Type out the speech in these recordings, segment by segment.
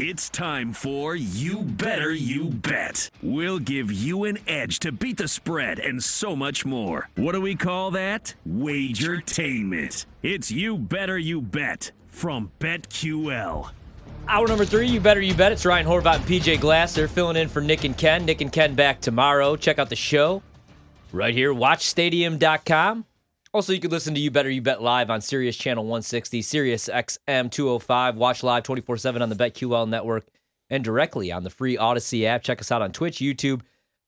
It's time for You Better You Bet. We'll give you an edge to beat the spread and so much more. What do we call that? Wagertainment. It's You Better You Bet from BetQL. Hour number three, you better you bet. It's Ryan Horvat and PJ Glasser filling in for Nick and Ken. Nick and Ken back tomorrow. Check out the show right here, watchstadium.com. Also, you can listen to You Better You Bet live on Sirius Channel 160, Sirius XM 205. Watch live 24 7 on the BetQL network and directly on the free Audacy app. Check us out on Twitch, YouTube,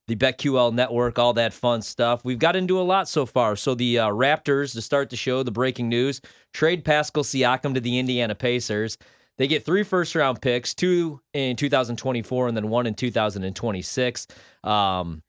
the BetQL network, all that fun stuff. We've got into a lot so far. So, the uh, Raptors, to start the show, the breaking news trade Pascal Siakam to the Indiana Pacers. They get three first round picks, two in 2024 and then one in 2026. Um,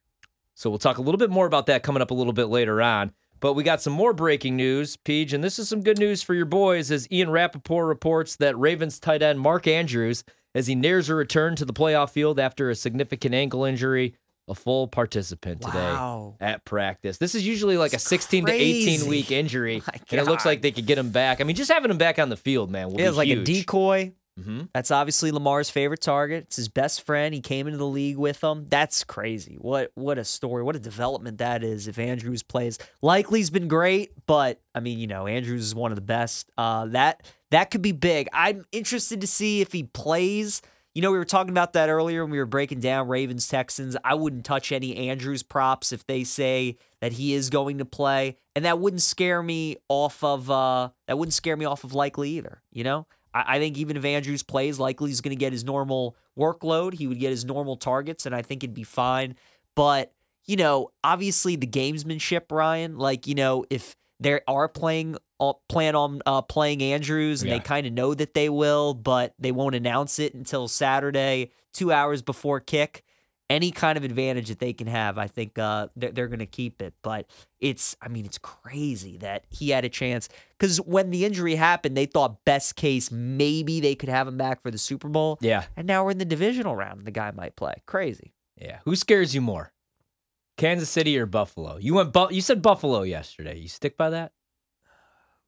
so we'll talk a little bit more about that coming up a little bit later on. But we got some more breaking news, Peach, and this is some good news for your boys as Ian Rapoport reports that Ravens tight end Mark Andrews, as he nears a return to the playoff field after a significant ankle injury, a full participant today Wow. at practice. This is usually like It's a 16 to 18 week injury, and it looks like they could get him back. I mean, just having him back on the field, man, will It was like huge. a decoy. Mhm. That's obviously Lamar's favorite target. It's his best friend. He came into the league with him. That's crazy. What what a story. What a development that is. If Andrews plays, Likely's been great, but I mean, you know, Andrews is one of the best. Uh, that that could be big. I'm interested to see if he plays. You know, we were talking about that earlier when we were breaking down Ravens Texans. I wouldn't touch any Andrews props if they say that he is going to play, and that wouldn't scare me off of uh, that wouldn't scare me off of Likely either. You know, I, I think even if Andrews plays, likely he's going to get his normal workload. He would get his normal targets, and I think it'd be fine. But you know, obviously the gamesmanship, Ryan. Like you know, if they are playing uh, plan on uh, playing Andrews, and Yeah. they kind of know that they will, but they won't announce it until Saturday, two hours before kick. Any kind of advantage that they can have, I think uh, they're, they're going to keep it. But it's, I mean, it's crazy that he had a chance because when the injury happened, they thought best case maybe they could have him back for the Super Bowl. Yeah, And now we're in the divisional round. and The guy might play. Crazy. yeah. Who scares you more, Kansas City or Buffalo? You went, Bu- you said Buffalo yesterday. You stick by that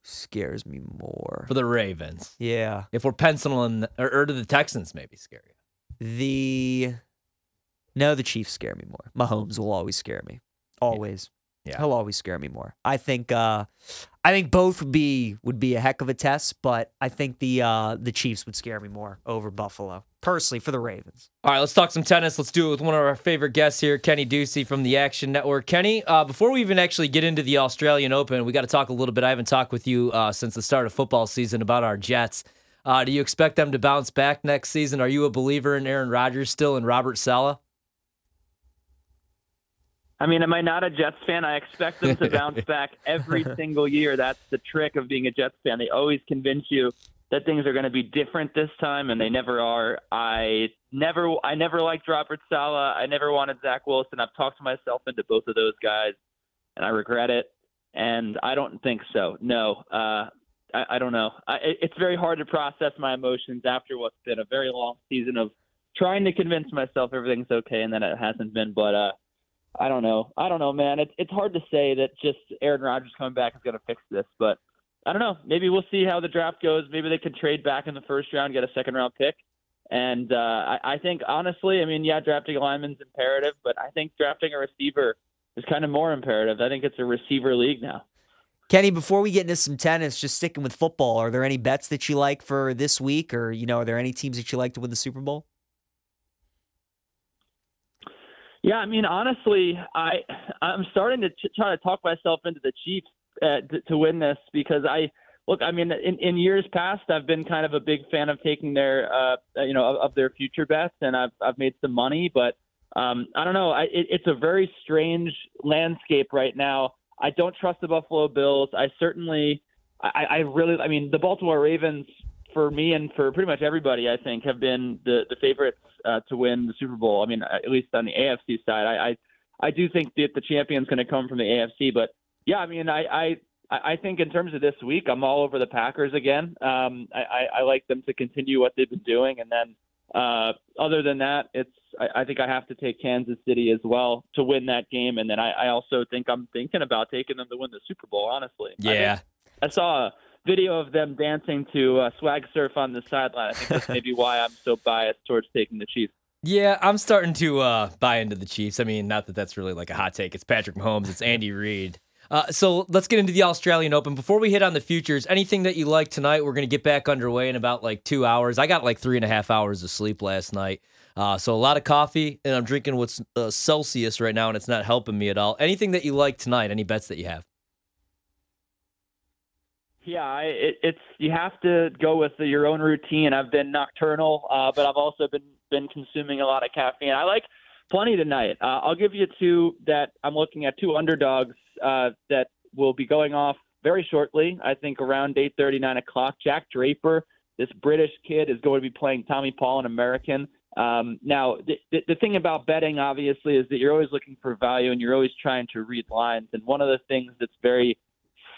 Scares me more. for the Ravens. Yeah. If we're penciling, or, or do the Texans maybe scare you? The no, the Chiefs scare me more. Mahomes will always scare me. Always. Yeah. He'll always scare me more. I think uh I think both would be would be a heck of a test, but I think the uh the Chiefs would scare me more over Buffalo. Personally for the Ravens. All right, let's talk some tennis. Let's do it with one of our favorite guests here, Kenny Ducey from the Action Network. Kenny, uh, before we even actually get into the Australian Open, we got to talk a little bit. I haven't talked with you uh, since the start of football season about our Jets. Uh, do you expect them to bounce back next season? Are you a believer in Aaron Rodgers still and Robert Saleh? I mean, am I not a Jets fan? I expect them to bounce back every single year. That's the trick of being a Jets fan. They always convince you that things are going to be different this time, and they never are. I never, I never liked Robert Saleh. I never wanted Zach Wilson. I've talked myself into both of those guys, and I regret it. And I don't think so. No, uh, I, I don't know. I, it's very hard to process my emotions after what's been a very long season of trying to convince myself everything's okay, and then it hasn't been. But uh, I don't know. I don't know, man. It's it's hard to say that just Aaron Rodgers coming back is going to fix this, but I don't know. Maybe we'll see how the draft goes. Maybe they could trade back in the first round, get a second round pick. And uh, I, I think honestly, I mean, yeah, drafting a lineman's imperative, but I think drafting a receiver is kind of more imperative. I think it's a receiver league now. Kenny, before we get into some tennis, just sticking with football, are there any bets that you like for this week or you know, are there any teams that you like to win the Super Bowl? Yeah, I mean, honestly, I I'm starting to ch- try to talk myself into the Chiefs uh, to, to win this because I look. I mean, in, in years past, I've been kind of a big fan of taking their uh, you know of, of their future bets, and I've I've made some money, but um, I don't know. I, it, it's a very strange landscape right now. I don't trust the Buffalo Bills. I certainly, I, I really, I mean, the Baltimore Ravens for me and for pretty much everybody, I think, have been the the favorites uh, to win the Super Bowl. I mean, at least on the AFC side, I I, I do think that the champion's going to come from the AFC. But yeah, I mean, I, I I think in terms of this week, I'm all over the Packers again. Um, I, I, I like them to continue what they've been doing, and then uh, other than that, it's I, I think I have to take Kansas City as well to win that game, and then I, I also think I'm thinking about taking them to win the Super Bowl. Honestly, I think Yeah. I saw a video of them dancing to uh, swag surf on the sideline. I think that's maybe why I'm so biased towards taking the Chiefs. Yeah, I'm starting to uh, buy into the Chiefs. I mean, not that that's really like a hot take. It's Patrick Mahomes. It's Andy Reid. Uh, so let's get into the Australian Open. Before we hit on the futures, anything that you like tonight? We're going to get back underway in about like two hours. I got like three and a half hours of sleep last night. Uh, so a lot of coffee, and I'm drinking what's uh, Celsius right now, and it's not helping me at all. Anything that you like tonight? Any bets that you have? Yeah, it, it's you have to go with the, your own routine. I've been nocturnal, uh, but I've also been been consuming a lot of caffeine. I like plenty tonight. Uh, I'll give you two that I'm looking at two underdogs uh, that will be going off very shortly. I think around 8:30, 9 o'clock. Jack Draper, this British kid, is going to be playing Tommy Paul, an American. Um, now, the, the, the thing about betting, obviously, is that you're always looking for value and you're always trying to read lines. And one of the things that's very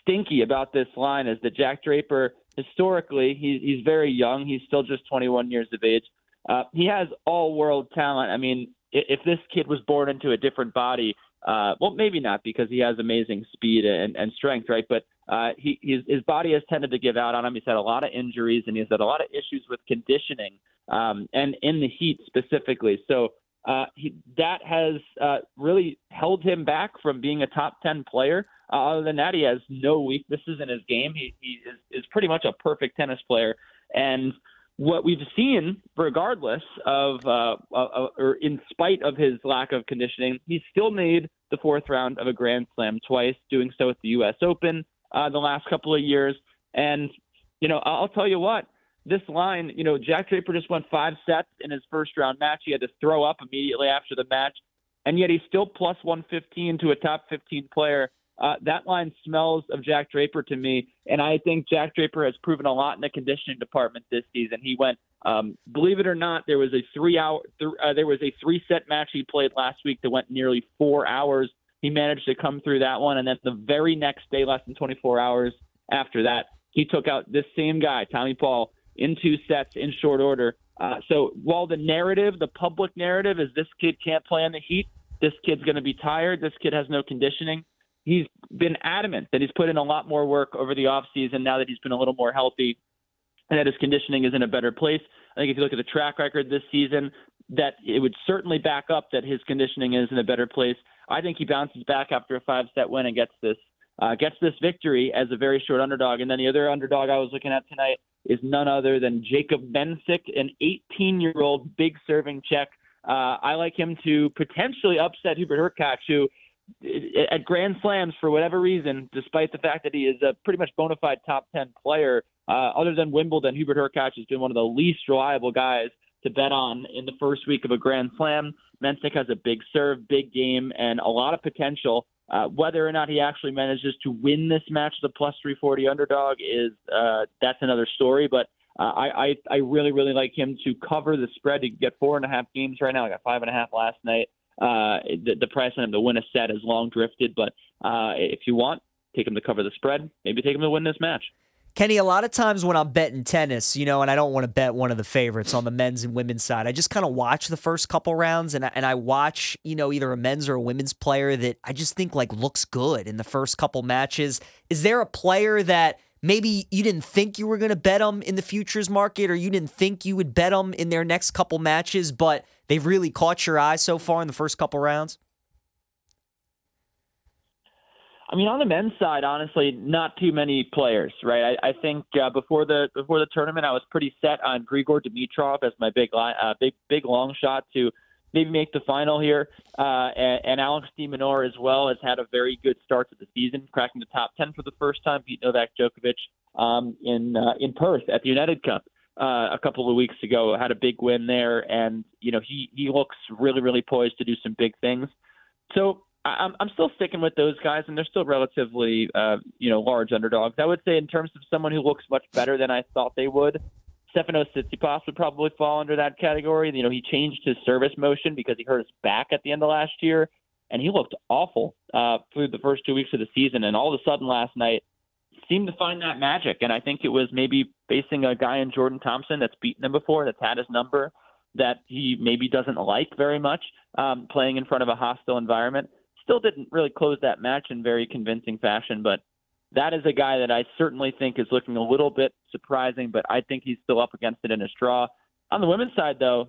stinky about this line is that Jack Draper, historically, he's, he's very young. He's still just 21 years of age. Uh, he has all world talent. I mean, if this kid was born into a different body, uh, well, maybe not because he has amazing speed and, and strength, right? But uh, he, his, his body has tended to give out on him. He's had a lot of injuries and he's had a lot of issues with conditioning um, and in the heat specifically. So uh, he, that has uh, really held him back from being a top 10 player. Uh, other than that, he has no weaknesses in his game. He, he is, is pretty much a perfect tennis player. And what we've seen, regardless of, uh, uh, or in spite of his lack of conditioning, he's still made the fourth round of a Grand Slam twice, doing so at the U.S. Open uh, the last couple of years. And, you know, I'll tell you what, this line, you know, Jack Draper just won five sets in his first round match. He had to throw up immediately after the match, and yet he's still plus 115 to a top 15 player. Uh, that line smells of Jack Draper to me, and I think Jack Draper has proven a lot in the conditioning department this season. He went, um, believe it or not, there was a three-hour, th- uh, there was a three-set match he played last week that went nearly four hours. He managed to come through that one, and then the very next day, less than 24 hours after that, he took out this same guy, Tommy Paul, in two sets in short order. Uh, so while the narrative, the public narrative, is this kid can't play in the heat, this kid's going to be tired, this kid has no conditioning he's been adamant that he's put in a lot more work over the offseason now that he's been a little more healthy and that his conditioning is in a better place. I think if you look at the track record this season, that it would certainly back up that his conditioning is in a better place. I think he bounces back after a five set win and gets this uh, gets this victory as a very short underdog. And then the other underdog I was looking at tonight is none other than Jakub Mensik, an 18 year old big serving Czech. Uh, I like him to potentially upset Hubert Hurkacz, who at Grand Slams for whatever reason, despite the fact that he is a pretty much bona fide top 10 player, uh, other than Wimbledon, Hubert Hurkacz has been one of the least reliable guys to bet on in the first week of a Grand Slam. Mensik has a big serve, big game, and a lot of potential. Uh, whether or not he actually manages to win this match, the plus 340 underdog is uh, that's another story. But uh, I, I I really really like him to cover the spread to get four and a half games right now. I got five and a half last night. Uh, the, the price on him to win a set is long drifted, but uh, if you want, take him to cover the spread. Maybe take him to win this match. Kenny, a lot of times when I'm betting tennis, you know, and I don't want to bet one of the favorites on the men's and women's side, I just kind of watch the first couple rounds and I, and I watch, you know, either a men's or a women's player that I just think like looks good in the first couple matches. Is there a player that maybe you didn't think you were going to bet them in the futures market or you didn't think you would bet them in their next couple matches, but they've really caught your eye so far in the first couple rounds? I mean, on the men's side, honestly, not too many players, right? I, I think uh, before the before the tournament, I was pretty set on Grigor Dimitrov as my big uh, big big long shot to maybe make the final here. Uh, and, and Alex de Minaur as well has had a very good start to the season, cracking the top ten for the first time, beat Novak Djokovic um, in uh, in Perth at the United Cup uh, a couple of weeks ago. Had a big win there, and you know he he looks really really poised to do some big things. So I'm I'm still sticking with those guys, and they're still relatively uh, you know large underdogs. I would say in terms of someone who looks much better than I thought they would. Stefanos Tsitsipas would probably fall under that category. You know, he changed his service motion because he hurt his back at the end of last year, and he looked awful uh, through the first two weeks of the season. And all of a sudden last night, seemed to find that magic. And I think it was maybe facing a guy in Jordan Thompson that's beaten him before, that's had his number, that he maybe doesn't like very much, um, playing in front of a hostile environment. Still didn't really close that match in very convincing fashion, but that is a guy that I certainly think is looking a little bit surprising, but I think he's still up against it in a straw. On the women's side, though,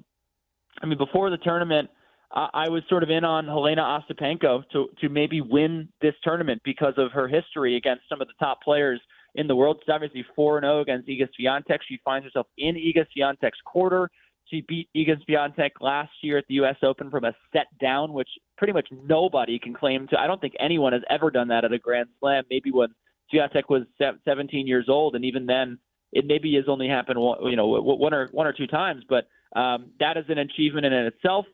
I mean, before the tournament, I, I was sort of in on Jelena Ostapenko to to maybe win this tournament because of her history against some of the top players in the world. She's obviously 4 0 against Iga Swiatek. She finds herself in Iga Swiatek's quarter. She beat Iga Swiatek last year at the U.S. Open from a set down, which pretty much nobody can claim to. I don't think anyone has ever done that at a Grand Slam. Maybe when Swiatek was 17 years old, and even then, it maybe has only happened, you know, one or one or two times. But um, that is an achievement in itself.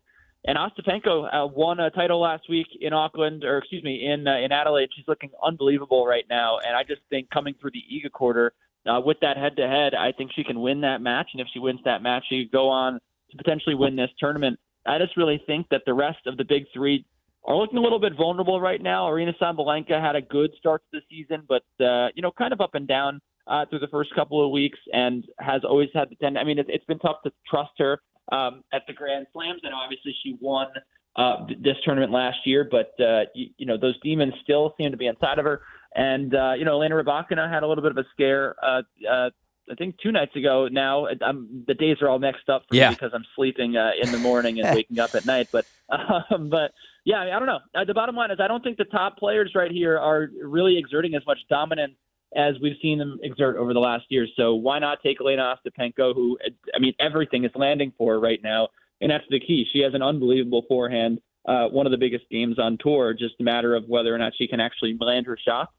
And Ostapenko uh, won a title last week in Auckland, or excuse me, in uh, in Adelaide. She's looking unbelievable right now, and I just think coming through the Iga quarter uh, with that head-to-head, I think she can win that match. And if she wins that match, she could go on to potentially win this tournament. I just really think that the rest of the big three are looking a little bit vulnerable right now. Aryna Sabalenka had a good start to the season, but uh, you know, kind of up and down uh, through the first couple of weeks, and has always had the tendency. I mean, it, it's been tough to trust her um, at the Grand Slams. Know obviously she won uh, this tournament last year, but uh, you, you know those demons still seem to be inside of her. And uh, you know, Elena Rybakina had a little bit of a scare. Uh, uh, I think two nights ago. Now I'm, the days are all mixed up for yeah. me because I'm sleeping uh, in the morning and waking up at night. But um, but yeah, I, don't know. Uh, the bottom line is I don't think the top players right here are really exerting as much dominance as we've seen them exert over the last year. So why not take Jelena Ostapenko, who, I mean, everything is landing for her right now, and that's the key. She has an unbelievable forehand, uh, one of the biggest games on tour. Just a matter of whether or not she can actually land her shots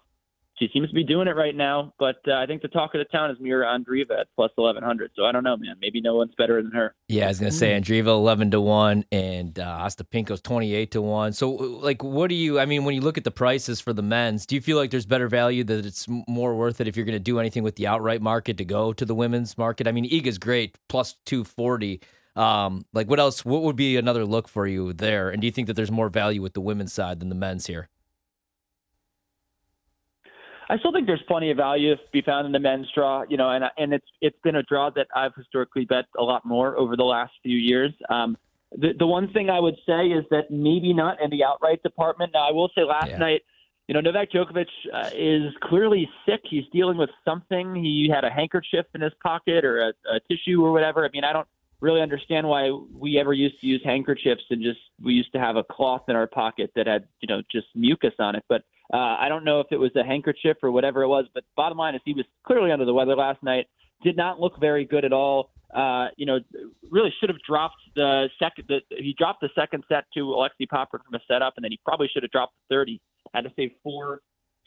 she seems to be doing it right now. But uh, I think the talk of the town is Mira Andreeva at plus eleven hundred. So I don't know, man. Maybe no one's better than her. Yeah, I was gonna say mm. Andreeva eleven to one and uh, Ostapenko's twenty eight to one. So like, what do you? I mean, when you look at the prices for the men's, do you feel like there's better value that it's more worth it if you're gonna do anything with the outright market to go to the women's market? I mean, Iga's great plus two forty. Um, like what else? What would be another look for you there? And do you think that there's more value with the women's side than the men's here? I still think there's plenty of value to be found in the men's draw, you know, and and it's it's been a draw that I've historically bet a lot more over the last few years. Um, the the one thing I would say is that maybe not in the outright department. Now I will say last yeah. night, you know, Novak Djokovic uh, is clearly sick. He's dealing with something. He had a handkerchief in his pocket or a, a tissue or whatever. I mean, I don't really understand why we ever used to use handkerchiefs and just we used to have a cloth in our pocket that had you know just mucus on it. But uh, I don't know if it was a handkerchief or whatever it was, but bottom line is he was clearly under the weather last night. Did not look very good at all. Uh, you know, really should have dropped the second. The, he dropped the second set to Alexei Popyrin from a setup, and then he probably should have dropped the third. He had to save four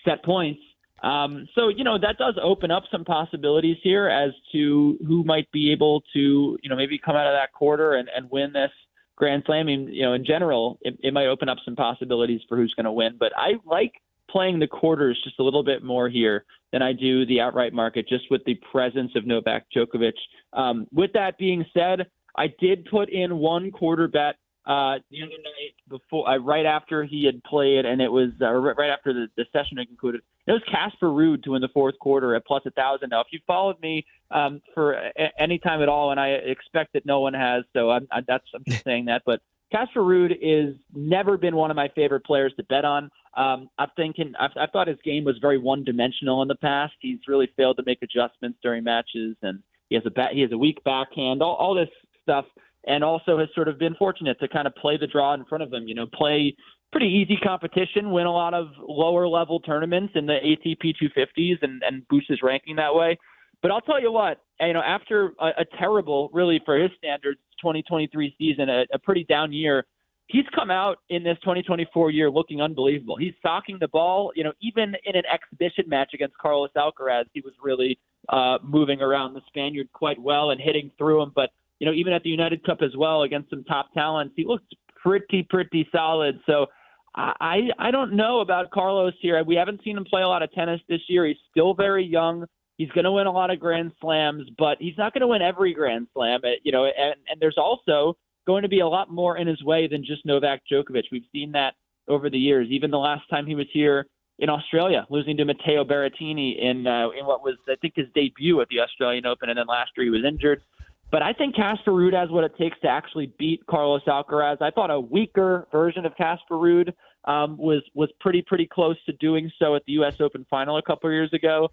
set points. Um, so you know that does open up some possibilities here as to who might be able to you know maybe come out of that quarter and, and win this Grand Slam. You know, in general, it, it might open up some possibilities for who's going to win. But I like playing the quarters just a little bit more here than I do the outright market, just with the presence of Novak Djokovic. Um, with that being said, I did put in one quarter bet uh, the other night before, uh, right after he had played, and it was uh, right after the, the session had concluded. It was Casper Ruud to win the fourth quarter at plus a thousand. Now, if you followed me um, for a- any time at all, and I expect that no one has, so I'm, I, that's I'm just saying that, but Casper Ruud is never been one of my favorite players to bet on. Um, I'm thinking I've, I thought his game was very one-dimensional in the past. He's really failed to make adjustments during matches, and he has a bat, he has a weak backhand. All, all this stuff, and also has sort of been fortunate to kind of play the draw in front of him. You know, play pretty easy competition, win a lot of lower level tournaments in the ATP 250s, and and boost his ranking that way. But I'll tell you what, you know, after a, a terrible, really for his standards, 2023 season, a, a pretty down year he's come out in this 2024 year looking unbelievable. He's socking the ball. You know, even in an exhibition match against Carlos Alcaraz, he was really uh, moving around the Spaniard quite well and hitting through him. But you know, even at the United Cup as well against some top talents, he looked pretty pretty solid. So. I I don't know about Carlos here. We haven't seen him play a lot of tennis this year. He's still very young. He's going to win a lot of Grand Slams, but he's not going to win every Grand Slam. You know, and and there's also going to be a lot more in his way than just Novak Djokovic. We've seen that over the years. Even the last time he was here in Australia, losing to Matteo Berrettini in uh, in what was I think his debut at the Australian Open, and then last year he was injured. But I think Casper Ruud has what it takes to actually beat Carlos Alcaraz. I thought a weaker version of Casper Ruud um, was was pretty pretty close to doing so at the U.S. Open final a couple of years ago,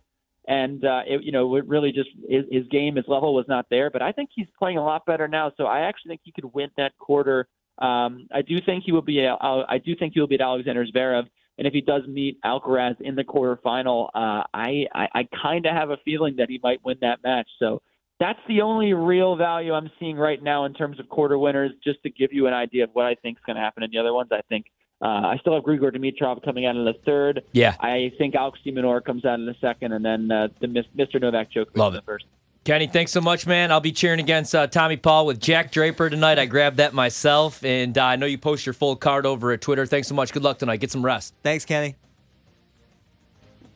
and uh, it, you know it really just his, his game, his level was not there. But I think he's playing a lot better now, so I actually think he could win that quarter. Um, I do think he will be. Uh, I do think he will beat Alexander Zverev. And if he does meet Alcaraz in the quarterfinal, uh, I, I, I kind of have a feeling that he might win that match. So that's the only real value I'm seeing right now in terms of quarter winners, just to give you an idea of what I think is going to happen in the other ones. I think uh, I still have Grigor Dimitrov coming out in the third. Yeah. I think Alex de Minaur comes out in the second, and then uh, the Mr. Novak Djokovic Love in it. the first. Kenny, thanks so much, man. I'll be cheering against uh, Tommy Paul with Jack Draper tonight. I grabbed that myself, and uh, I know you post your full card over at Twitter. Thanks so much. Good luck tonight. Get some rest. Thanks, Kenny.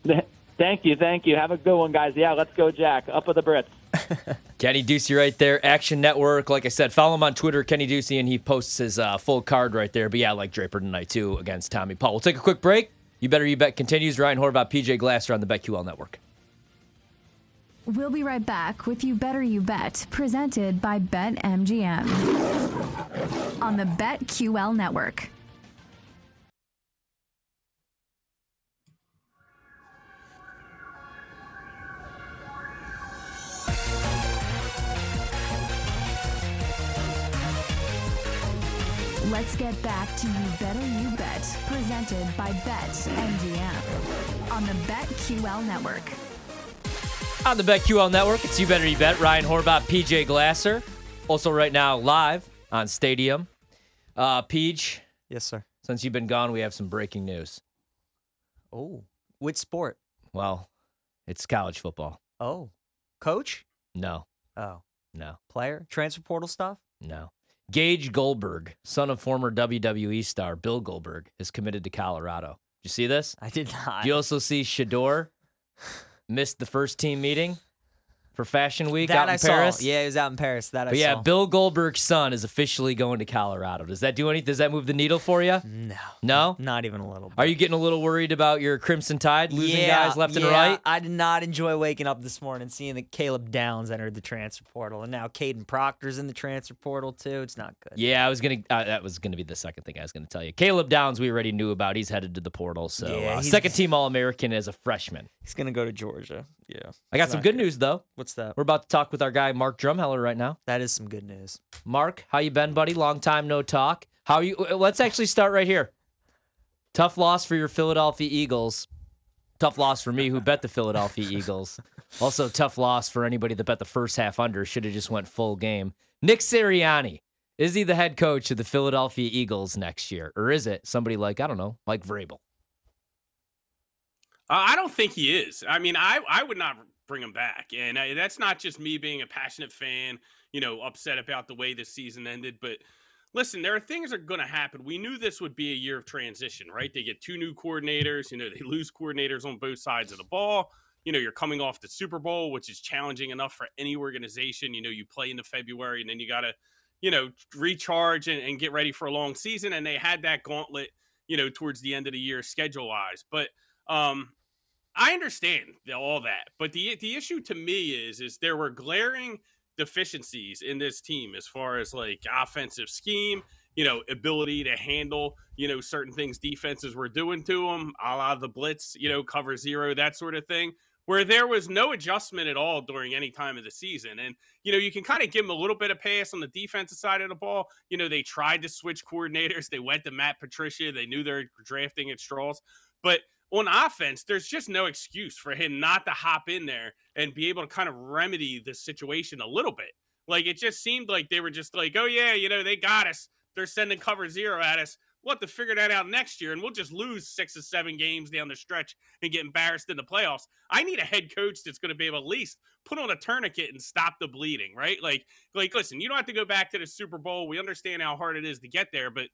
Thank you, thank you. Have a good one, guys. Yeah, let's go, Jack. Up with the Brits. Kenny Ducey right there, Action Network. Like I said, follow him on Twitter, Kenny Ducey, and he posts his uh, full card right there. But yeah, I like Draper tonight too against Tommy Paul. We'll take a quick break. You better you bet continues. Ryan Horvath, PJ Glasser on the BetQL Network. We'll be right back with You Better You Bet, presented by BetMGM on the BetQL network. Let's get back to You Better You Bet, presented by BetMGM on the BetQL network. On the BetQL Network, it's You Better You Bet. Ryan Horvath, PJ Glasser. Also, right now, live on Stadium. Uh, Peach, Yes, sir. since you've been gone, we have some breaking news. Oh, which sport? Well, it's college football. Oh, coach? No, Oh, no, player? Transfer portal stuff? no. Gage Goldberg, son of former WWE star Bill Goldberg, is committed to Colorado. Did you see this? I did not. Did you also see Shedeur missed the first team meeting for Fashion Week that out in I Paris? saw. Yeah, he was out in Paris. That I But yeah, saw. Bill Goldberg's son is officially going to Colorado. Does that do anything? Does that move the needle for you? No, No? not even a little. Bit. Are you getting a little worried about your Crimson Tide losing yeah, guys left and right? I did not enjoy waking up this morning seeing that Caleb Downs entered the transfer portal, and now Kadyn Proctor's in the transfer portal too. It's not good. Yeah, I was gonna. Uh, that was gonna be the second thing I was gonna tell you. Caleb Downs, we already knew about. He's headed to the portal. So Yeah, uh, second team All American as a freshman. He's gonna go to Georgia. Yeah, I got some not good news though. What's that? We're about to talk with our guy Mark Drumheller right now. That is some good news. Mark, how you been, buddy? Long time no talk. How you? uh, Let's actually start right here. Tough loss for your Philadelphia Eagles. Tough loss for me who bet the Philadelphia Eagles. Also tough loss for anybody that bet the first half under. Should have just went full game. Nick Sirianni. Is he the head coach of the Philadelphia Eagles next year? Or is it somebody like, I don't know, Mike Vrabel? Uh, I don't think he is. I mean, I I would not bring him back, and uh, that's not just me being a passionate fan, you know, upset about the way this season ended. But listen, there are things that are going to happen. We knew this would be a year of transition, right? They get two new coordinators. You know, they lose coordinators on both sides of the ball. You know, you're coming off the Super Bowl, which is challenging enough for any organization. You know, you play into February, and then you got to, you know, recharge and, and get ready for a long season. And they had that gauntlet, you know, towards the end of the year schedule wise. But um, I understand all that, but the the issue to me is is there were glaring deficiencies in this team as far as like offensive scheme, you know, ability to handle, you know, certain things defenses were doing to them, a la the blitz, you know, cover zero, that sort of thing. Where there was no adjustment at all during any time of the season. And, you know, you can kind of give them a little bit of pass on the defensive side of the ball. You know, they tried to switch coordinators. They went to Matt Patricia. They knew they're drafting at Strauss. But on offense, there's just no excuse for him not to hop in there and be able to kind of remedy the situation a little bit. Like it just seemed like they were just like, oh yeah, you know, they got us. They're sending cover zero at us. We'll have to figure that out next year, and we'll just lose six or seven games down the stretch and get embarrassed in the playoffs. I need a head coach that's going to be able to at least put on a tourniquet and stop the bleeding, right? Like, like, listen, you don't have to go back to the Super Bowl. We understand how hard it is to get there, but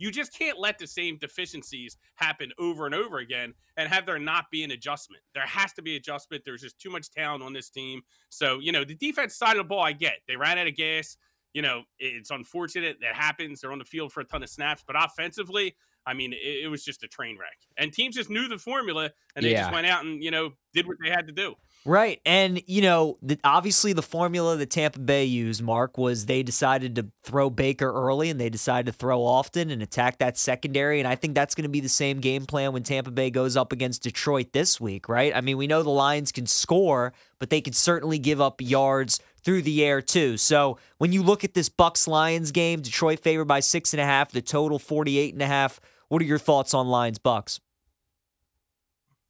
you just can't let the same deficiencies happen over and over again and have there not be an adjustment. There has to be adjustment. There's just too much talent on this team. So, you know, the defense side of the ball, I get. They ran out of gas. You know, it's unfortunate that happens. They're on the field for a ton of snaps, but offensively, I mean, it, it was just a train wreck. And teams just knew the formula and they just went out and, you know, did what they had to do. Right. And, you know, the, obviously the formula that Tampa Bay used, Mark, was they decided to throw Baker early and they decided to throw often and attack that secondary. And I think that's going to be the same game plan when Tampa Bay goes up against Detroit this week, right? I mean, we know the Lions can score, but they can certainly give up yards through the air too. So when you look at this Bucks Lions game, Detroit favored by six and a half, the total 48 and a half. What are your thoughts on Lions Bucks?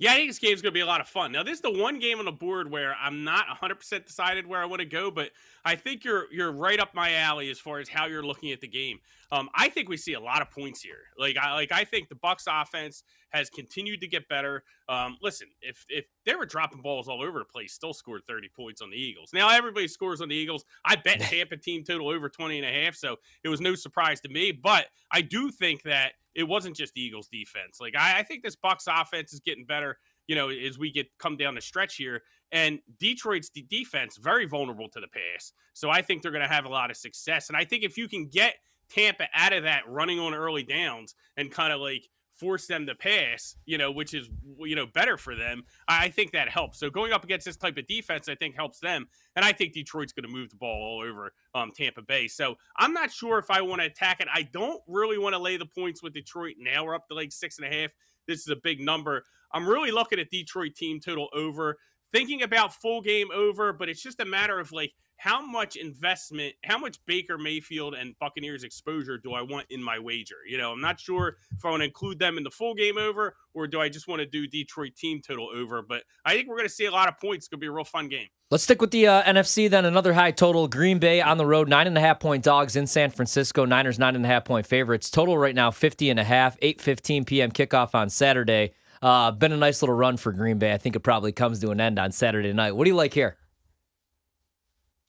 Yeah, I think this game's going to be a lot of fun. Now, this is the one game on the board where I'm not 100% decided where I want to go, but I think you're you're right up my alley as far as how you're looking at the game. Um, I think we see a lot of points here. Like I like I think the Bucks offense has continued to get better. Um, listen, if if they were dropping balls all over the place, still scored 30 points on the Eagles. Now everybody scores on the Eagles. I bet Tampa team total over 20 and a half, so it was no surprise to me. But I do think that it wasn't just the Eagles defense. Like I, I think this Bucks offense is getting better. You know, as we get come down the stretch here, and Detroit's de- defense very vulnerable to the pass. So I think they're going to have a lot of success. And I think if you can get Tampa out of that running on early downs and kind of like force them to pass, you know, which is you know better for them. I think that helps. So going up against this type of defense, I think helps them, and I think Detroit's going to move the ball all over um, Tampa Bay. So I'm not sure if I want to attack it. I don't really want to lay the points with Detroit now. We're up to like six and a half. This is a big number. I'm really looking at Detroit team total over. Thinking about full game over, but it's just a matter of like how much investment, how much Baker Mayfield and Buccaneers exposure do I want in my wager? You know, I'm not sure if I want to include them in the full game over or do I just want to do Detroit team total over. But I think we're going to see a lot of points. It's going to be a real fun game. Let's stick with the uh, NFC then. Another high total. Green Bay on the road, nine and a half point dogs in San Francisco. Niners nine and a half point favorites. Total right now 50 and a half. 8:15 p.m. kickoff on Saturday. Uh, been a nice little run for Green Bay. I think it probably comes to an end on Saturday night. What do you like here?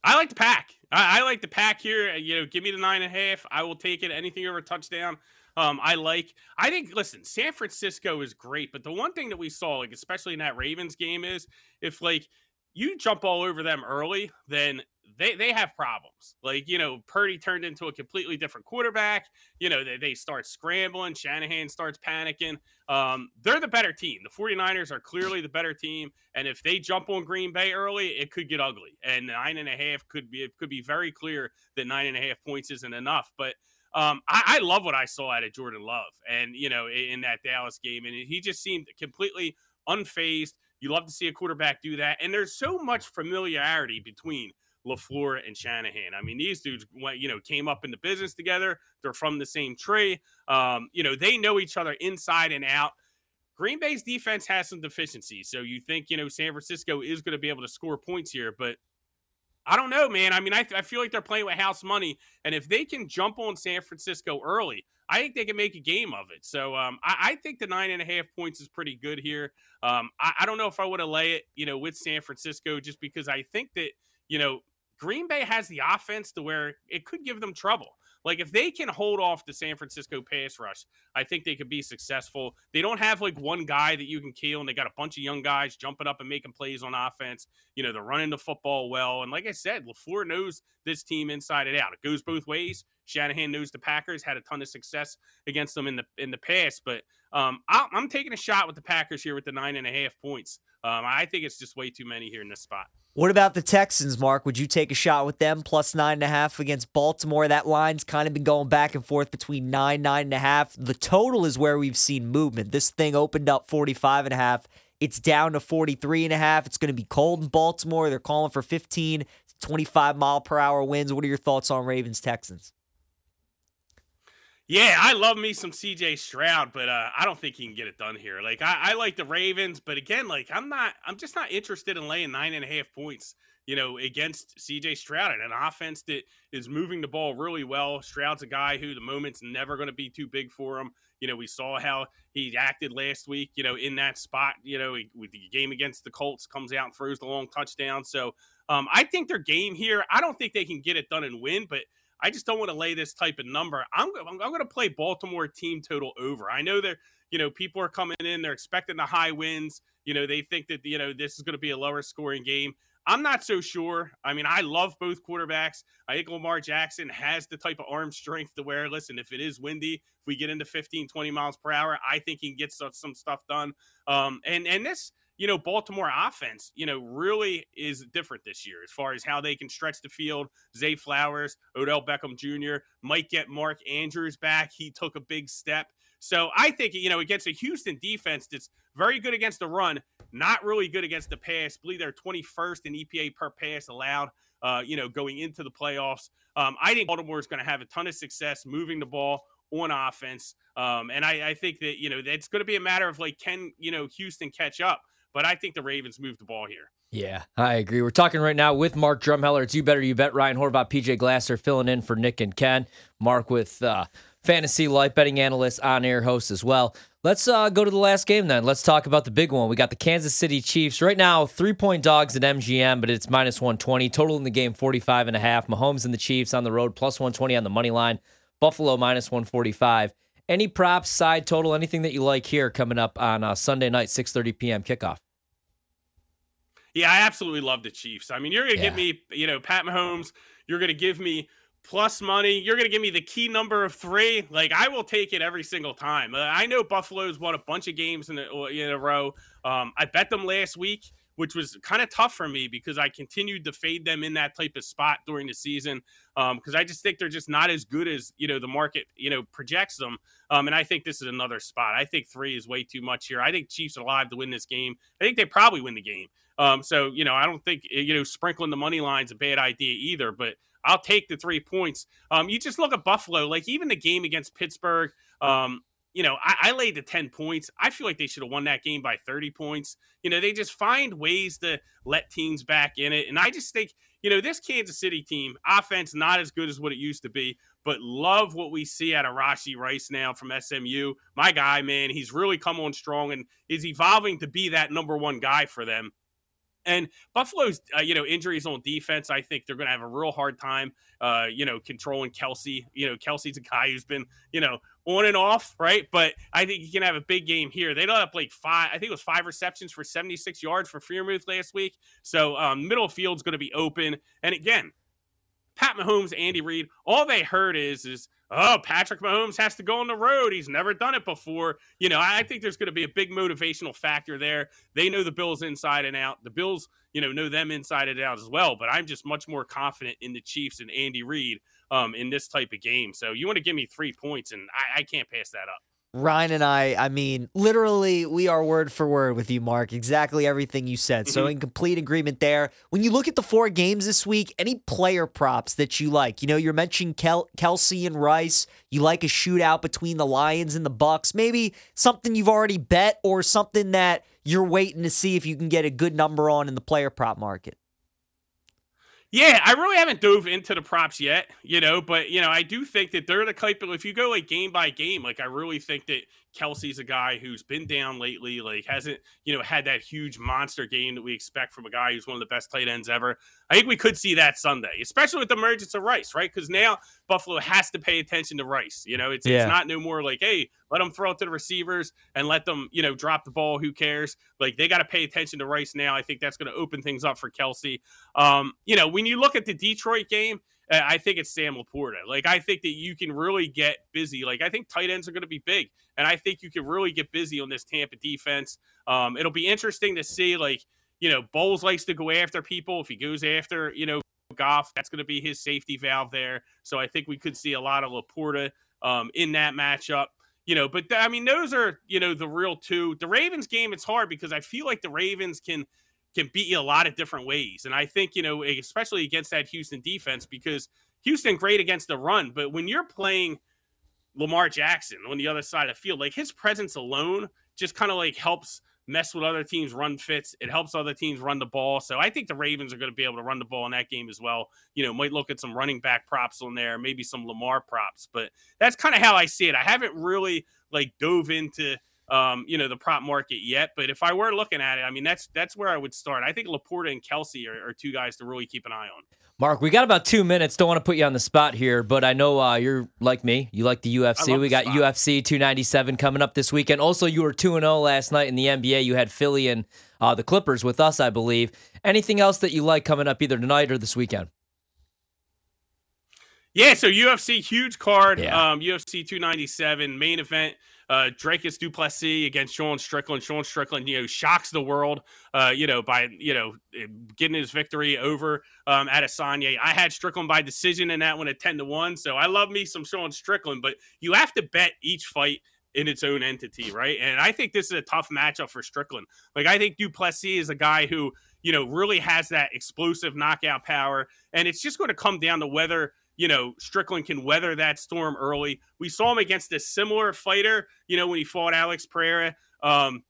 I like the pack. I, I, like the pack here. You know, give me the nine and a half. I will take it. Anything over touchdown. Um, I like. I think. Listen, San Francisco is great, but the one thing that we saw, like especially in that Ravens game, is if like you jump all over them early, then they they have problems. Like, you know, Purdy turned into a completely different quarterback. You know, they, they start scrambling. Shanahan starts panicking. Um, they're the better team. The 49ers are clearly the better team. And if they jump on Green Bay early, it could get ugly. And nine and a half could be it could be very clear that nine and a half points isn't enough. But um, I, I love what I saw out of Jordan Love and you know, in, in that Dallas game. And he just seemed completely unfazed. You love to see a quarterback do that. And there's so much familiarity between LaFleur and Shanahan. I mean, these dudes, you know, came up in the business together. They're from the same tree. Um, you know, they know each other inside and out. Green Bay's defense has some deficiencies. So you think, you know, San Francisco is going to be able to score points here, but I don't know, man. I mean, I, I feel like they're playing with house money. And if they can jump on San Francisco early, I think they can make a game of it. So um, I, I, think the nine and a half points is pretty good here. Um, I, I, don't know if I would have lay it, you know, with San Francisco just because I think that, you know, Green Bay has the offense to where it could give them trouble. Like if they can hold off the San Francisco pass rush, I think they could be successful. They don't have like one guy that you can kill, and they got a bunch of young guys jumping up and making plays on offense. You know, they're running the football well, and like I said, Lafleur knows this team inside and out. It goes both ways. Shanahan knows the Packers had a ton of success against them in the in the past, but um, I, am taking a shot with the Packers here with the nine and a half points. Um, I think it's just way too many here in this spot. What about the Texans, Mark? Would you take a shot with them plus nine and a half against Baltimore? That line's kind of been going back and forth between nine, nine and a half. The total is where we've seen movement. This thing opened up 45 and a half. It's down to 43 and a half. It's going to be cold in Baltimore. They're calling for 15, 25 mile per hour winds. What are your thoughts on Ravens Texans? Yeah, I love me some CJ Stroud, but uh, I don't think he can get it done here. Like I, I, like the Ravens, but again, like I'm not, I'm just not interested in laying nine and a half points. You know, against CJ Stroud and an offense that is moving the ball really well. Stroud's a guy who the moment's never going to be too big for him. You know, we saw how he acted last week. You know, in that spot. You know, with the game against the Colts, comes out and throws the long touchdown. So um, I think their game here. I don't think they can get it done and win, but I just don't want to lay this type of number. I'm I'm, I'm going to play Baltimore team total over. I know that you know people are coming in, they're expecting the high wins. You know, they think that you know this is going to be a lower scoring game. I'm not so sure. I mean, I love both quarterbacks. I think Lamar Jackson has the type of arm strength to where, listen, if it is windy, if we get into 15, 20 miles per hour, I think he can get some, some stuff done. Um, and and this you know, Baltimore offense, you know, really is different this year as far as how they can stretch the field. Zay Flowers, Odell Beckham Jr. might get Mark Andrews back. He took a big step. So I think, you know, against a Houston defense that's very good against the run, not really good against the pass. I believe they're 21st in EPA per pass allowed, uh, you know, going into the playoffs. Um, I think Baltimore is going to have a ton of success moving the ball on offense. Um, and I, I, think that, you know, it's going to be a matter of like, can, you know, Houston catch up? But I think the Ravens move the ball here. Yeah, I agree. We're talking right now with Mark Drumheller. It's You Better You Bet. Ryan Horvat, PJ Glasser filling in for Nick and Ken. Mark with uh, Fantasy Life Betting Analyst, on air host as well. Let's uh, go to the last game then. Let's talk about the big one. We got the Kansas City Chiefs right now, three point dogs at MGM, but it's minus 120. Total in the game, 45 and a half. Mahomes and the Chiefs on the road, plus 120 on the money line. Buffalo, minus 145. Any props, side total, anything that you like here coming up on uh, Sunday night, 6.30 p.m. kickoff? Yeah, I absolutely love the Chiefs. I mean, you're going to yeah. give me, you know, Pat Mahomes. You're going to give me plus money. You're going to give me the key number of three. Like I will take it every single time. Uh, I know Buffalo's won a bunch of games in a, in a row. Um, I bet them last week, which was kind of tough for me because I continued to fade them in that type of spot during the season because um, I just think they're just not as good as you know the market you know projects them. Um, and I think this is another spot. I think three is way too much here. I think Chiefs are alive to win this game. I think they probably win the game. Um, so you know, I don't think you know sprinkling the money line's a bad idea either. But I'll take the three points. Um, you just look at Buffalo, like even the game against Pittsburgh. Um, you know, I, I, laid the 10 points. I feel like they should have won that game by 30 points. You know, they just find ways to let teams back in it. And I just think, you know, this Kansas City team, offense not as good as what it used to be, but love what we see out of Rashee Rice now from SMU. My guy, man, he's really come on strong and is evolving to be that number one guy for them. And Buffalo's, uh, you know, injuries on defense, I think they're going to have a real hard time, uh, you know, controlling Kelce. You know, Kelce's a guy who's been, you know, on and off, right? But I think he can have a big game here. They don't have like five, I think it was five receptions for 76 yards for Freiermuth last week. So um, middle field's going to be open. And again, Pat Mahomes, Andy Reid, all they heard is, is, oh, Patrick Mahomes has to go on the road. He's never done it before. You know, I think there's going to be a big motivational factor there. They know the Bills inside and out. The Bills, you know, know them inside and out as well. But I'm just much more confident in the Chiefs and Andy Reid um, in this type of game. So you want to give me three points, and I, I can't pass that up. Ryan and I, I mean, literally, we are word for word with you, Mark. Exactly everything you said. So, mm-hmm. in complete agreement there. When you look at the four games this week, any player props that you like? You know, you're mentioning Kel- Kelce and Rice. You like a shootout between the Lions and the Bucks. Maybe something you've already bet or something that you're waiting to see if you can get a good number on in the player prop market. Yeah, I really haven't dove into the props yet, you know, but you know, I do think that they're the type of if you go like game by game, like I really think that Kelce's a guy who's been down lately, like hasn't, you know, had that huge monster game that we expect from a guy who's one of the best tight ends ever. I think we could see that Sunday, especially with the emergence of Rice, right? Because now Buffalo has to pay attention to Rice. You know, it's, yeah. it's not no more like, hey, let them throw it to the receivers and let them, you know, drop the ball. Who cares? Like they got to pay attention to Rice now. I think that's going to open things up for Kelce. Um, you know, when you look at the Detroit game, I think it's Sam LaPorta. Like I think that you can really get busy. Like I think tight ends are going to be big, and I think you can really get busy on this Tampa defense. Um, it'll be interesting to see. Like you know, Bowles likes to go after people. If he goes after you know Goff, that's going to be his safety valve there. So I think we could see a lot of LaPorta um, in that matchup. You know, but th- I mean, those are you know the real two. The Ravens game, it's hard because I feel like the Ravens can can beat you a lot of different ways. And I think, you know, especially against that Houston defense, because Houston great against the run, but when you're playing Lamar Jackson on the other side of the field, like his presence alone just kind of like helps mess with other teams' run fits. It helps other teams run the ball. So I think the Ravens are going to be able to run the ball in that game as well. You know, might look at some running back props on there, maybe some Lamar props, but that's kind of how I see it. I haven't really like dove into um, you know, the prop market yet. But if I were looking at it, I mean, that's that's where I would start. I think LaPorta and Kelce are, are two guys to really keep an eye on. Mark, we got about two minutes. Don't want to put you on the spot here, but I know uh, you're like me. You like the UFC. We got spot. UFC 297 coming up this weekend. Also, you were 2 0 last night in the NBA. You had Philly and uh, the Clippers with us, I believe. Anything else that you like coming up either tonight or this weekend? Yeah, so UFC huge card. Yeah. Um, UFC 297 main event. Uh, Dricus du Plessis against Sean Strickland. Sean Strickland, you know, shocks the world. Uh, you know, by you know getting his victory over um, Adesanya. I had Strickland by decision in that one at ten to one. So I love me some Sean Strickland, but you have to bet each fight in its own entity, right? And I think this is a tough matchup for Strickland. Like I think du Plessis is a guy who you know really has that explosive knockout power, and it's just going to come down to whether you know, Strickland can weather that storm early. We saw him against a similar fighter, you know, when he fought Alex Pereira. Um,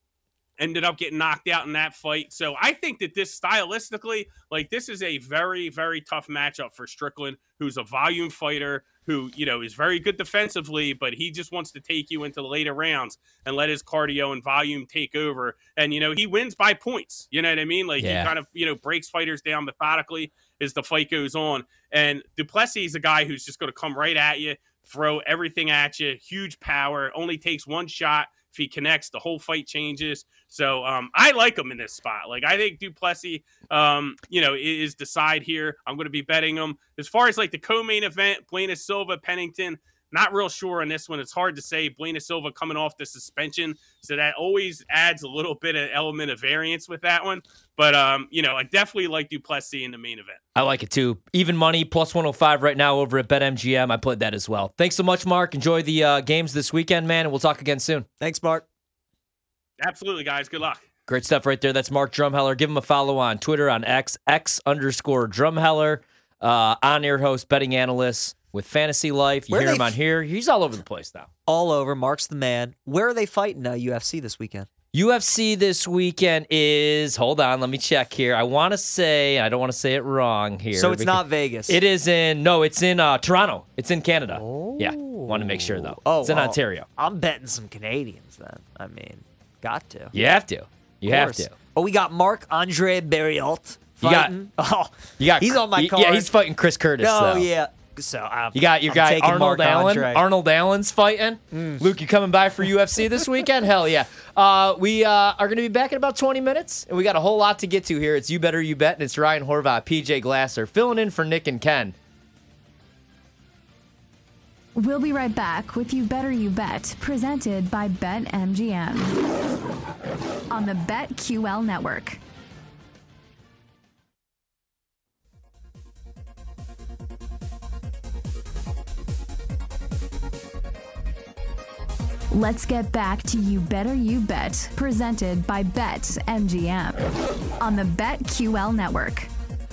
ended up getting knocked out in that fight. So I think that this stylistically, like this is a very, very tough matchup for Strickland, who's a volume fighter, who, you know, is very good defensively, but he just wants to take you into the later rounds and let his cardio and volume take over. And, you know, he wins by points. You know what I mean? Like Yeah. he kind of, you know, breaks fighters down methodically as the fight goes on. And du Plessis is a guy who's just going to come right at you, throw everything at you, huge power, only takes one shot. If he connects, the whole fight changes. So um, I like him in this spot. Like I think du Plessis, um, you know, is the side here. I'm going to be betting him. As far as like the co-main event, Bueno Silva, Pennington, not real sure on this one. It's hard to say. Bueno Silva coming off the suspension, so that always adds a little bit of element of variance with that one. But um, you know, I definitely like du Plessis in the main event. I like it too. Even money plus 105 right now over at BetMGM. I played that as well. Thanks so much, Mark. Enjoy the uh, games this weekend, man, and we'll talk again soon. Thanks, Mark. Absolutely, guys. Good luck. Great stuff right there. That's Mark Drumheller. Give him a follow on Twitter on X, X underscore Drumheller, uh, on air host, betting analyst with Fantasy Life. You Where hear they him on f- here. He's all over the place now. All over. Mark's the man. Where are they fighting uh, UFC this weekend? UFC this weekend is, hold on, let me check here. I want to say, I don't want to say it wrong here. so it's not Vegas. It is in, no, it's in uh, Toronto. It's in Canada. Yeah. Want to make sure, though. Oh, it's in well, Ontario. I'm betting some Canadians then. I mean, got to. You have to. You have to. Oh, we got Marc-André Barriault You got- fighting. oh, You got he's on my card. Yeah, he's fighting Chris Curtis. Oh, though. yeah. So I'm, You got your I'm guy Arnold Marc Allen. Andre. Arnold Allen's fighting. Luke, you coming by for UFC this weekend? Hell yeah. Uh, we uh, are going to be back in about 20 minutes, and we got a whole lot to get to here. It's You Better You Bet, and it's Ryan Horvath, PJ Glasser, filling in for Nick and Ken. We'll be right back with You Better You Bet, presented by BetMGM on the BetQL network. Let's get back to You Better You Bet, presented by Bet MGM on the BetQL network.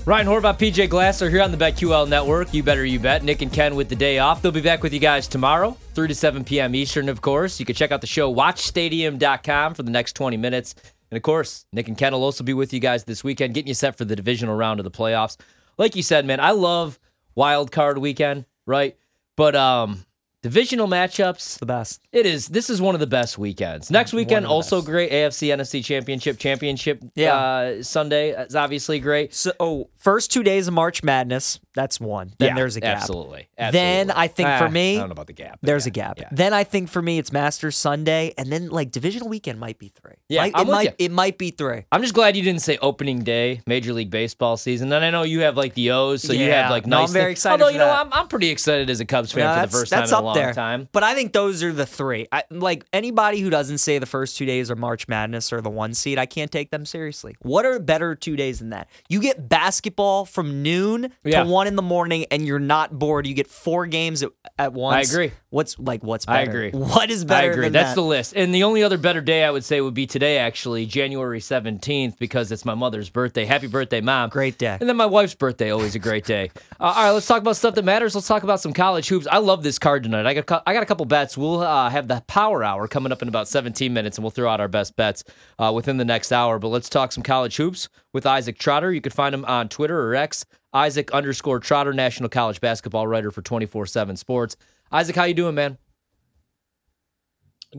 Ryan Horvath, PJ Glasser here on the BetQL network. You Better You Bet. Nick and Ken with the day off. They'll be back with you guys tomorrow, 3 to 7 p.m. Eastern, of course. You can check out the show, watchstadium.com, for the next 20 minutes. And of course, Nick and Ken will also be with you guys this weekend, getting you set for the divisional round of the playoffs. Like you said, man, I love wild card weekend, right? But um, divisional matchups, the best. It is. This is one of the best weekends. Next weekend, also best. great. AFC NFC Championship. Championship Yeah. uh, Sunday is obviously great. So, oh, first two days of March Madness, that's one. Then Yeah, there's a gap. Absolutely. Then. I think for Ah, me, I don't know about the gap. There's yeah, a gap. yeah. Then I think for me, it's Masters Sunday, and then like divisional weekend might be three. Yeah, Might- I'm it with might. ya. It might be three. I'm just glad you didn't say opening day, Major League Baseball season. And I know you have like the O's, so you have like No, nice. I'm very things. excited Although for you know. I'm, I'm pretty excited as a Cubs fan No, for the first time that's in a up long there. time. But I think those are the three. I, like anybody who doesn't say the first two days are March Madness or the one seed, I can't take them seriously. What are better two days than that? You get basketball from noon Yeah. to one in the morning, and you're not bored. You get four games at, at once. I agree. What's like what's I agree. What is better? I agree. That's that? the list. And the only other better day I would say would be today, actually, January 17th, because it's my mother's birthday. Happy birthday, mom. Great day. And then my wife's birthday, always a great day. Uh, all right, let's talk about stuff that matters. Let's talk about some college hoops. I love this card tonight. I got I got a couple bets. We'll uh, have the power hour coming up in about 17 minutes, and we'll throw out our best bets uh, within the next hour. But let's talk some college hoops with Isaac Trotter. You can find him on Twitter or X, Isaac underscore Trotter, national college basketball writer for 24/7 Sports. Isaac, how you doing, man?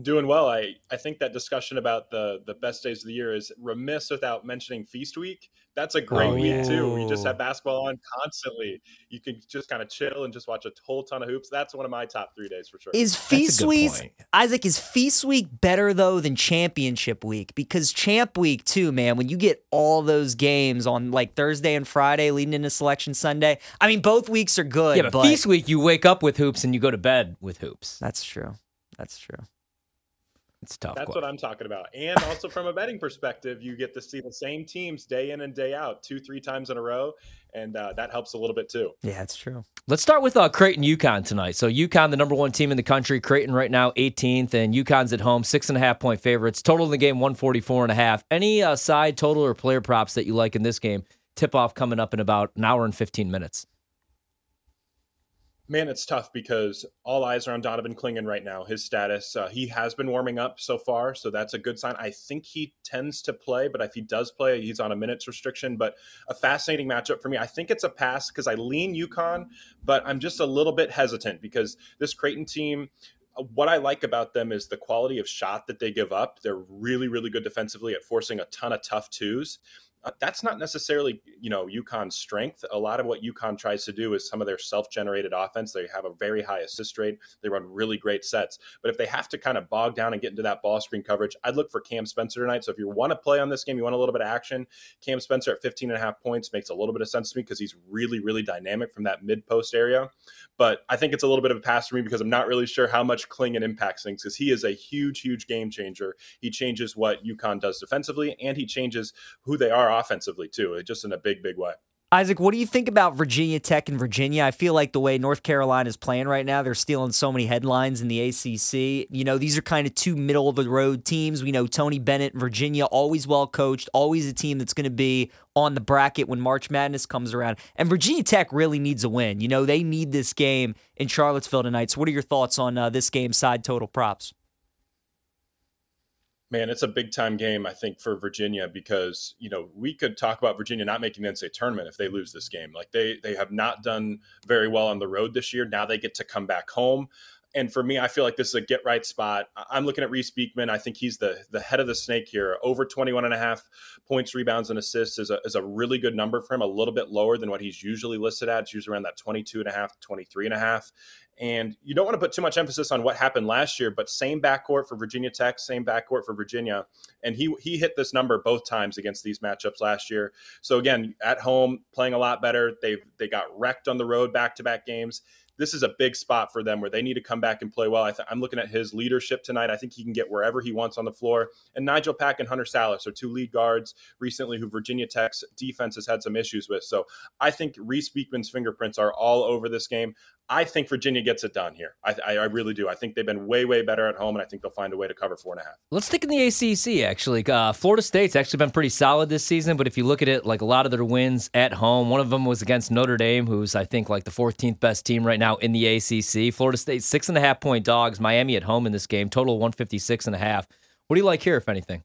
Doing well. I, I think that discussion about the the best days of the year is remiss without mentioning Feast Week. That's a great Oh, week yeah. too. You just have oh. basketball on constantly. You can just kind of chill and just watch a whole ton of hoops. That's one of my top three days for sure. Is Feast Week. Isaac is Feast Week better though than Championship Week? Because Champ Week too, man, when you get all those games on like Thursday and Friday leading into Selection Sunday, I mean both weeks are good. Yeah, but, feast week you wake up with hoops and you go to bed with hoops. That's true. That's true. It's tough. That's question. what I'm talking about. And also from a betting perspective, you get to see the same teams day in and day out, two, three times in a row. And uh, that helps a little bit too. Yeah, that's true. Let's start with uh, Creighton UConn tonight. So UConn, the number one team in the country. Creighton right now 18th, and UConn's at home, six and a half point favorites. Total in the game 144 and a half. Any uh, side total or player props that you like in this game? Tip off coming up in about an hour and 15 minutes. Man, it's tough because all eyes are on Donovan Clingan right now. His status, uh, he has been warming up so far, so that's a good sign. I think he tends to play, but if he does play, he's on a minutes restriction. But a fascinating matchup for me. I think it's a pass because I lean UConn, but I'm just a little bit hesitant because this Creighton team. uh, What I like about them is the quality of shot that they give up. They're really, really good defensively at forcing a ton of tough twos. Uh, that's not necessarily, you know, UConn's strength. A lot of what UConn tries to do is some of their self-generated offense. They have a very high assist rate. They run really great sets. But if they have to kind of bog down and get into that ball screen coverage, I'd look for Cam Spencer tonight. So if you want to play on this game, you want a little bit of action, Cam Spencer at 15 and a half points makes a little bit of sense to me because he's really, really dynamic from that mid-post area. But I think it's a little bit of a pass for me because I'm not really sure how much Clingan impacts things because he is a huge, huge game changer. He changes what UConn does defensively and he changes who they are offensively too, just in a big, big way. Isaac, what do you think about Virginia Tech and Virginia? I feel like the way North Carolina is playing right now, they're stealing so many headlines in the ACC. You know, these are kind of two middle of the road teams. We know Tony Bennett Virginia, always well coached, always a team that's going to be on the bracket when March Madness comes around. And Virginia Tech really needs a win. You know, they need this game in Charlottesville tonight. So, what are your thoughts on uh, this game side total props? Man, it's a big time game, I think, for Virginia because you know we could talk about Virginia not making the NCAA tournament if they lose this game. Like they they have not done very well on the road this year. Now they get to come back home, and for me, I feel like this is a get right spot. I'm looking at Reece Beekman. I think he's the the head of the snake here. Over 21 and a half points, rebounds, and assists is a, is a really good number for him. A little bit lower than what he's usually listed at. It's usually around that 22 and a half, 23 and a half. And you don't want to put too much emphasis on what happened last year, but same backcourt for Virginia Tech, same backcourt for Virginia. And he he hit this number both times against these matchups last year. So again, at home, playing a lot better. They've they got wrecked on the road back to back games. This is a big spot for them where they need to come back and play well. I I'm looking at his leadership tonight. I think he can get wherever he wants on the floor. And Nijel Pack and Hunter Sallis are two lead guards recently who Virginia Tech's defense has had some issues with. So I think Reece Beekman's fingerprints are all over this game. I think Virginia gets it done here. I, I, I really do. I think they've been way, way better at home, and I think they'll find a way to cover four and a half. Let's stick in the ACC, actually. Uh, Florida State's actually been pretty solid this season, but if you look at it, like a lot of their wins at home, one of them was against Notre Dame, who's, I think, like the 14th best team right now in the ACC. Florida State, six and a half point dogs. Miami at home in this game, total 156 and a half. What do you like here, if anything?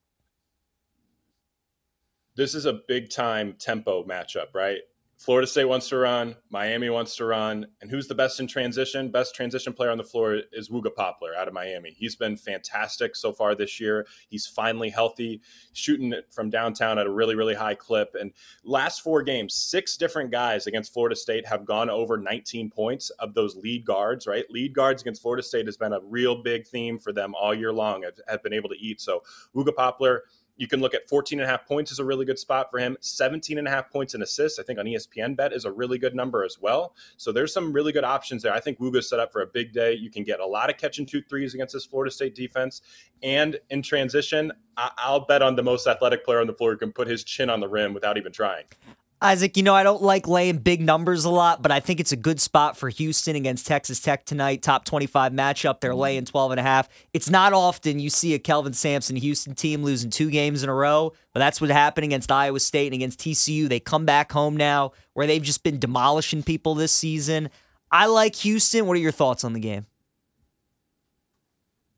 This is a big time tempo matchup, right? Florida State wants to run, Miami wants to run, and who's the best in transition? Best transition player on the floor is Wooga Poplar out of Miami. He's been fantastic so far this year. He's finally healthy, shooting from downtown at a really, really high clip. And last four games, six different guys against Florida State have gone over 19 points of those lead guards, right? Lead guards against Florida State has been a real big theme for them all year long, have, have been able to eat. So Wooga Poplar, you can look at 14 and a half points is a really good spot for him. 17 and a half points and assists, I think on ESPN bet is a really good number as well. So there's some really good options there. I think Wooga's set up for a big day. You can get a lot of catch and shoot threes against this Florida State defense. And in transition, I- I'll bet on the most athletic player on the floor who can put his chin on the rim without even trying. Isaac, you know, I don't like laying big numbers a lot, but I think it's a good spot for Houston against Texas Tech tonight. Top 25 matchup. They're mm-hmm. laying 12 and a half. It's not often you see a Kelvin Sampson Houston team losing two games in a row, but that's what happened against Iowa State and against TCU. They come back home now where they've just been demolishing people this season. I like Houston. What are your thoughts on the game?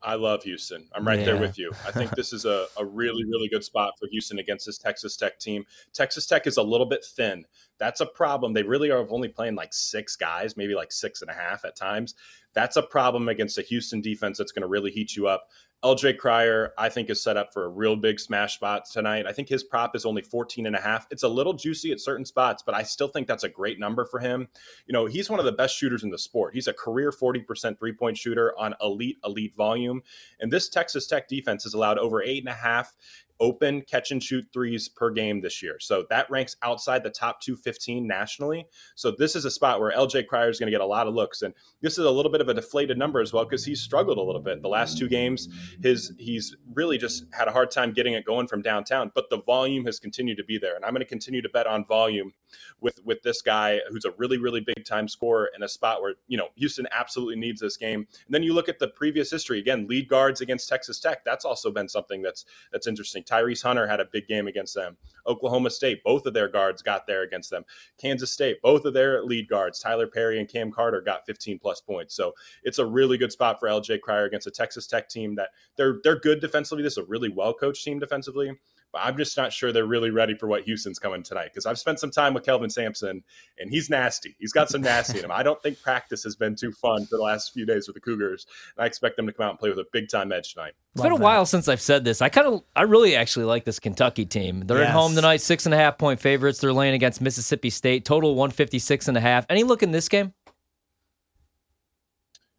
I love Houston. I'm right there with you. I think this is a, a really, really good spot for Houston against this Texas Tech team. Texas Tech is a little bit thin. That's a problem. They really are only playing like six guys, maybe like six and a half at times. That's a problem against a Houston defense that's going to really heat you up. LJ Cryer, I think, is set up for a real big smash spot tonight. I think his prop is only 14 and a half. It's a little juicy at certain spots, but I still think that's a great number for him. You know, he's one of the best shooters in the sport. He's a career 40% three point shooter on elite, elite volume. And this Texas Tech defense has allowed over eight and a half open catch and shoot threes per game this year. So that ranks outside the top 215 nationally. So this is a spot where LJ Cryer is going to get a lot of looks. And this is a little bit of a deflated number as well because he's struggled a little bit the last two games. His he's really just had a hard time getting it going from downtown, but the volume has continued to be there. And I'm going to continue to bet on volume with with this guy who's a really really big time scorer in a spot where you know Houston absolutely needs this game. And then you look at the previous history again, lead guards against Texas Tech. That's also been something that's that's interesting. Tyrese Hunter had a big game against them. Oklahoma State, both of their guards got there against them. Kansas State, both of their lead guards, Tylor Perry and Cam Carter, got 15 plus points. So it's a really good spot for LJ Cryer against a Texas Tech team that they're they're good defensively. This is a really well coached team defensively but I'm just not sure they're really ready for what Houston's coming tonight because I've spent some time with Kelvin Sampson and he's nasty. He's got some nasty in him. I don't think practice has been too fun for the last few days with the Cougars. And I expect them to come out and play with a big time edge tonight. It's been a while since I've said this. I kind of, I really actually like this Kentucky team. They're Yes. at home tonight, six and a half point favorites. They're laying against Mississippi State, total 156 and a half. Any look in this game?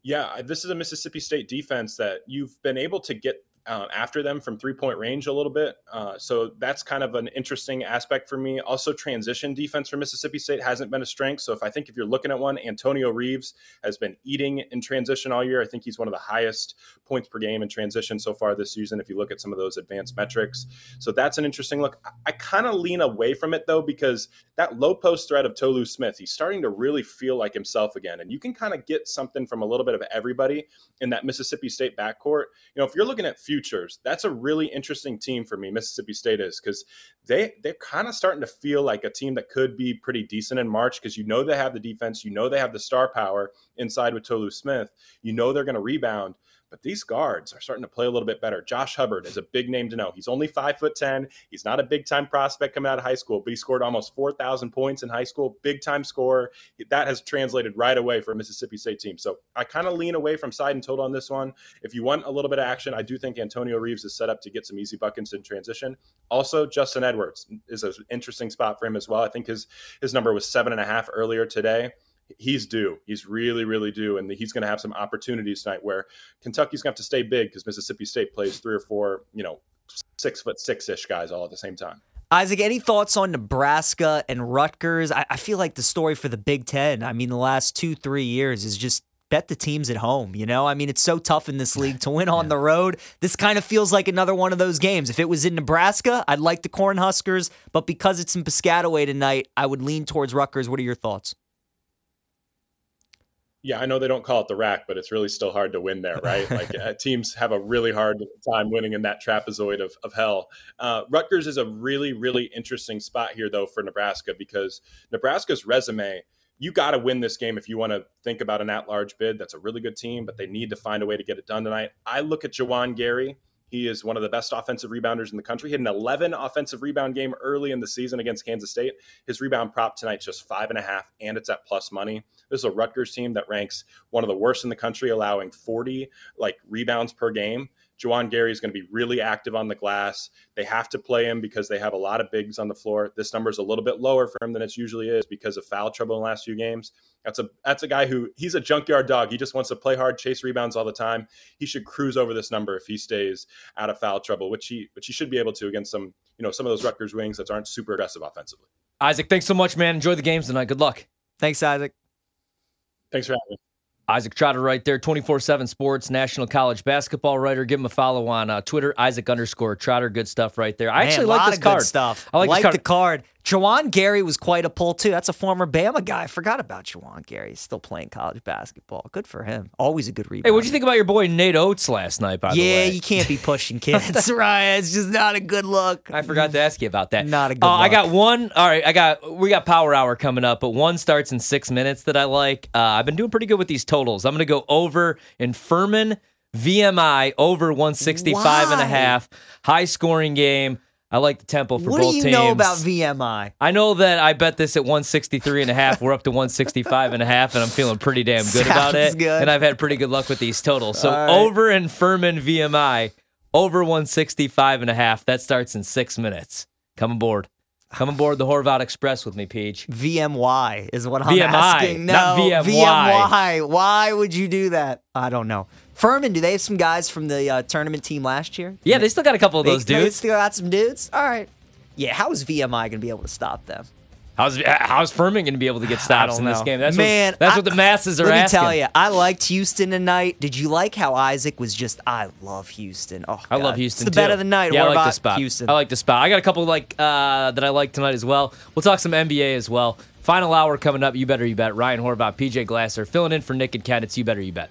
Yeah, this is a Mississippi State defense that you've been able to get uh, after them from three point range a little bit. Uh, so that's kind of an interesting aspect for me. Also, transition defense for Mississippi State hasn't been a strength. So if I think if you're looking at one, Antonio Reeves has been eating in transition all year. I think he's one of the highest points per game in transition so far this season. If you look at some of those advanced metrics, so that's an interesting look. I, I kind of lean away from it though because that low post threat of Tolu Smith, he's starting to really feel like himself again, and you can kind of get something from a little bit of everybody in that Mississippi State backcourt. You know, if you're looking at futures, that's a really interesting team for me. Mississippi State is because they they're kind of starting to feel like a team that could be pretty decent in March because you know they have the defense, you know they have the star power inside with Tolu Smith, you know they're going to rebound. But these guards are starting to play a little bit better. Josh Hubbard is a big name to know. He's only five foot ten. He's not a big time prospect coming out of high school, but he scored almost four thousand points in high school. Big time scorer. That has translated right away for a Mississippi State team. So I kind of lean away from side and total on this one. If you want a little bit of action, I do think Antonio Reeves is set up to get some easy buckets in transition. Also, Justin Edwards is an interesting spot for him as well. I think his his number was seven and a half earlier today he's due. He's really, really due, and he's going to have some opportunities tonight where Kentucky's going to have to stay big because Mississippi State plays three or four, you know, six foot six ish guys all at the same time. Isaac, any thoughts on Nebraska and Rutgers? I, I feel like the story for the Big Ten, I mean, the last two, three years is just bet the teams at home. You know, I mean, it's so tough in this league to win on the road. This kind of feels like another one of those games. If it was in Nebraska, I'd like the Cornhuskers, but because it's in Piscataway tonight, I would lean towards Rutgers. What are your thoughts? Yeah, I know they don't call it the rack, but it's really still hard to win there, right? Like uh, teams have a really hard time winning in that trapezoid of, of hell. Uh, Rutgers is a really, really interesting spot here, though, for Nebraska because Nebraska's resume, you got to win this game if you want to think about an at large bid. That's a really good team, but they need to find a way to get it done tonight. I look at Juwan Gary. He is one of the best offensive rebounders in the country. He had an 11 offensive rebound game early in the season against Kansas State. His rebound prop tonight's just five and a half, and it's at plus money. This is a Rutgers team that ranks one of the worst in the country, allowing 40 like rebounds per game. Juwan Gary is going to be really active on the glass. They have to play him because they have a lot of bigs on the floor. This number is a little bit lower for him than it usually is because of foul trouble in the last few games. That's a that's a guy who he's a junkyard dog. He just wants to play hard, chase rebounds all the time. He should cruise over this number if he stays out of foul trouble, which he which he should be able to against some you know some of those Rutgers wings that aren't super aggressive offensively. Isaac, thanks so much, man. Enjoy the games tonight. Good luck. Thanks, Isaac. Thanks for having me. Isaac Trotter right there, 24 7 Sports, National College Basketball writer. Give him a follow on uh, Twitter, Isaac underscore Trotter. Good stuff right there. I Man, actually like this card. stuff. I like, like card. the card. Juwan Gary was quite a pull too. That's a former Bama guy. I forgot about Juwan Gary. He's still playing college basketball. Good for him. Always a good rebounder. Hey, what'd you think about your boy Nate Oats last night, by the way? Yeah, you can't be pushing kids, That's right? It's just not a good look. I forgot to ask you about that. Not a good Uh, I got one. All right, I got we got Power Hour coming up, but one starts in six minutes that I like. Uh, I've been doing pretty good with these totals. I'm going to go over in Furman VMI over 165 and a half. High scoring game. I like the tempo for what both do you teams. know about VMI? I know that I bet this at 163 and a half. We're up to 165 and a half, and I'm feeling pretty damn good about it. good. And I've had pretty good luck with these totals. So right. over in Furman VMI, over 165 and a half. That starts in six minutes. Come aboard. Come aboard the Horvath Express with me, Peach. VMY is what I'm VMI, asking. No, not VMY. VMY. Why would you do that? I don't know. Furman, do they have some guys from the uh, tournament team last year? Yeah, they still got a couple of those they dudes. still got some dudes. All right. Yeah, how is VMI going to be able to stop them? How's how's Furman going to be able to get stops in this game? That's Man, what, that's I- what the masses are Let me tell you, I liked Houston tonight. Did you like how Isaac was just? I love Houston. Oh, I love Houston It's the bet too. of the night. Yeah, I like the spot. Houston. I like the spot. I got a couple like uh, that I like tonight as well. We'll talk some NBA as well. Final hour coming up. You better you bet. Ryan Horvath, PJ Glasser, filling in for Nick and Ken. It's you better you bet.